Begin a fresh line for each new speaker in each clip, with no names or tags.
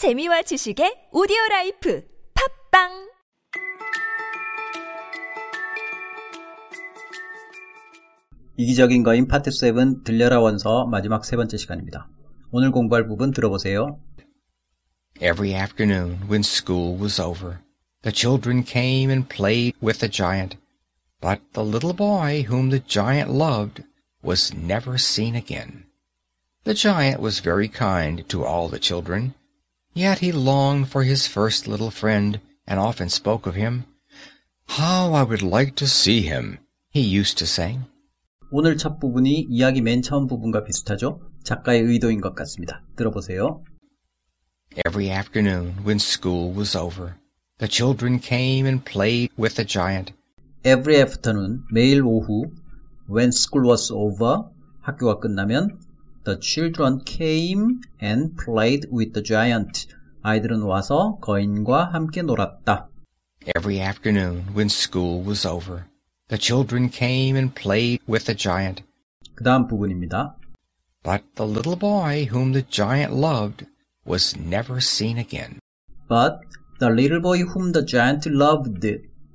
재미와 지식의 오디오 라이프 팝빵
이기적인 거인 파트 7 들려라 원서 마지막 세 번째 시간입니다. 오늘 공부할 부분 들어보세요.
Every afternoon when school was over, the children came and played with the giant, but the little boy whom the giant loved was never seen again. The giant was very kind to all the children, yet he longed for his first little friend and often spoke of him. How I would like to see him, he used to say.
오늘 첫 부분이 이야기 맨 처음 부분과 비슷하죠? 작가의 의도인 것 같습니다. 들어보세요.
Every afternoon when school was over, the children came and played with the giant.
Every afternoon, 매일 오후, when school was over, 학교가 끝나면 the children came and played with the giant. 아이들은 와서 거인과 함께 놀았다.
Every afternoon when school was over, the children came and played with the giant.
그 다음 부분입니다.
But the little boy whom the giant loved was never seen again.
But the little boy whom the giant loved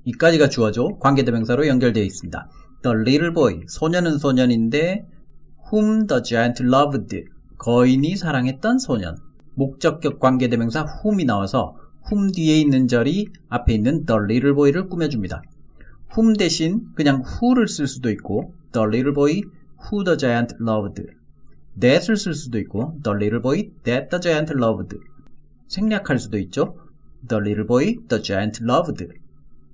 이까지가 주어죠. 관계대명사로 연결되어 있습니다. The little boy 소년은 소년인데 whom the giant loved 거인이 사랑했던 소년 목적격 관계대명사 whom이 나와서 whom 뒤에 있는 절이 앞에 있는 the little boy를 꾸며줍니다. whom 대신 그냥 who를 쓸 수도 있고 the little boy who the giant loved that을 쓸 수도 있고 the little boy that the giant loved 생략할 수도 있죠. the little boy the giant loved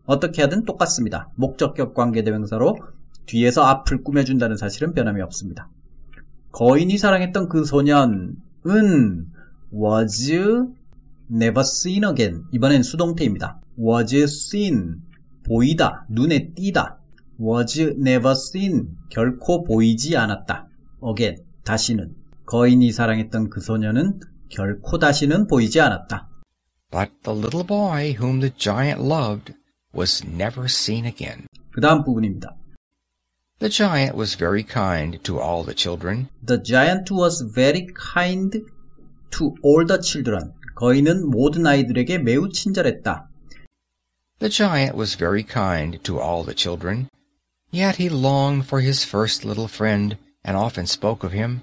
어떻게 하든 똑같습니다. 목적격 관계대명사로 뒤에서 앞을 꾸며준다는 사실은 변함이 없습니다. 거인이 사랑했던 그 소년은 was never seen again. 이번엔 수동태입니다. was seen 보이다, 눈에 띄다. was never seen 결코 보이지 않았다. again 다시는 거인이 사랑했던 그 소년은 결코 다시는 보이지 않았다.
But the little boy whom the giant loved was never seen again.
그 다음 부분입니다.
The giant was very kind to all the children.
The giant was very kind to all the children. 거인은 모든 아이들에게 매우 친절했다.
The giant was very kind to all the children, yet he longed for his first little friend and often spoke of him.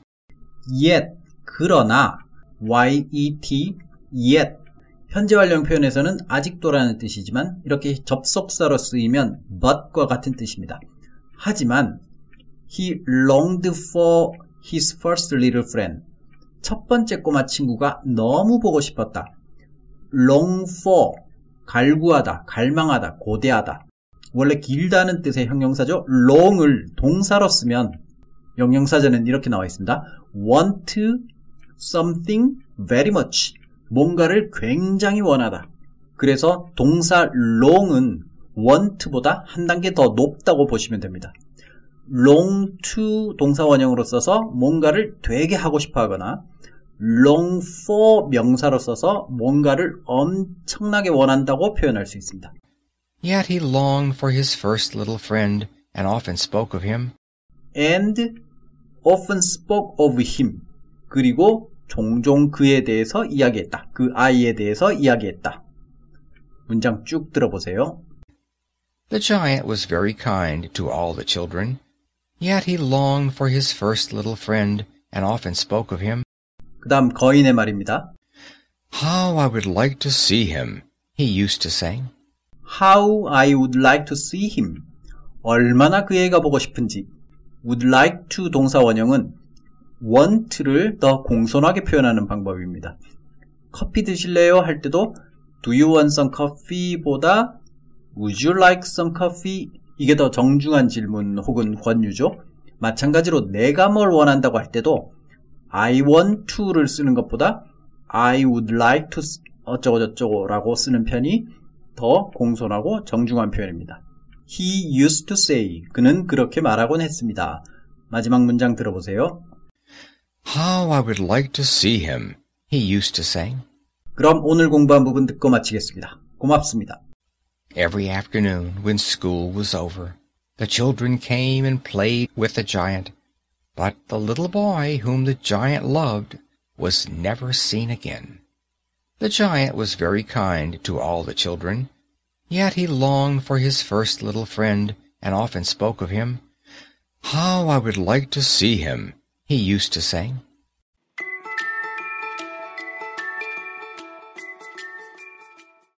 Yet, 그러나, yet, yet. 현재 완료 표현에서는 아직도라는 뜻이지만 이렇게 접속사로 쓰이면 but과 같은 뜻입니다. 하지만 he longed for his first little friend. 첫 번째 꼬마 친구가 너무 보고 싶었다. long for 갈구하다, 갈망하다, 고대하다. 원래 길다는 뜻의 형용사죠. long을 동사로 쓰면 형용사전은 이렇게 나와 있습니다. want something very much. 뭔가를 굉장히 원하다. 그래서 동사 long은 want보다 한 단계 더 높다고 보시면 됩니다. long to 동사 원형으로 써서 뭔가를 되게 하고 싶어 하거나 long for 명사로 써서 뭔가를 엄청나게 원한다고 표현할 수 있습니다.
Yet he longed for his first little friend and often spoke of him.
and often spoke of him. 그리고 종종 그에 대해서 이야기했다. 그 아이에 대해서 이야기했다. 문장 쭉 들어보세요.
The giant was very kind to all the children, yet he longed for his first little friend and often spoke of him.
그 다음 거인의 말입니다.
How I would like to see him, he used to say.
How I would like to see him. 얼마나 그 애가 보고 싶은지. would like to 동사 원형은 want를 더 공손하게 표현하는 방법입니다. 커피 드실래요? 할 때도 do you want some coffee 보다 would you like some coffee? 이게 더 정중한 질문 혹은 권유죠. 마찬가지로 내가 뭘 원한다고 할 때도 I want to를 쓰는 것보다 I would like to 어쩌고저쩌고 라고 쓰는 편이 더 공손하고 정중한 표현입니다. He used to say. 그는 그렇게 말하곤 했습니다. 마지막 문장 들어보세요.
How I would like to see him, he used to say.
그럼 오늘 공부한 부분 듣고 마치겠습니다. 고맙습니다.
Every afternoon when school was over, the children came and played with the giant, but the little boy whom the giant loved was never seen again. The giant was very kind to all the children, yet he longed for his first little friend, and often spoke of him. "How I would like to see him!" he used to say.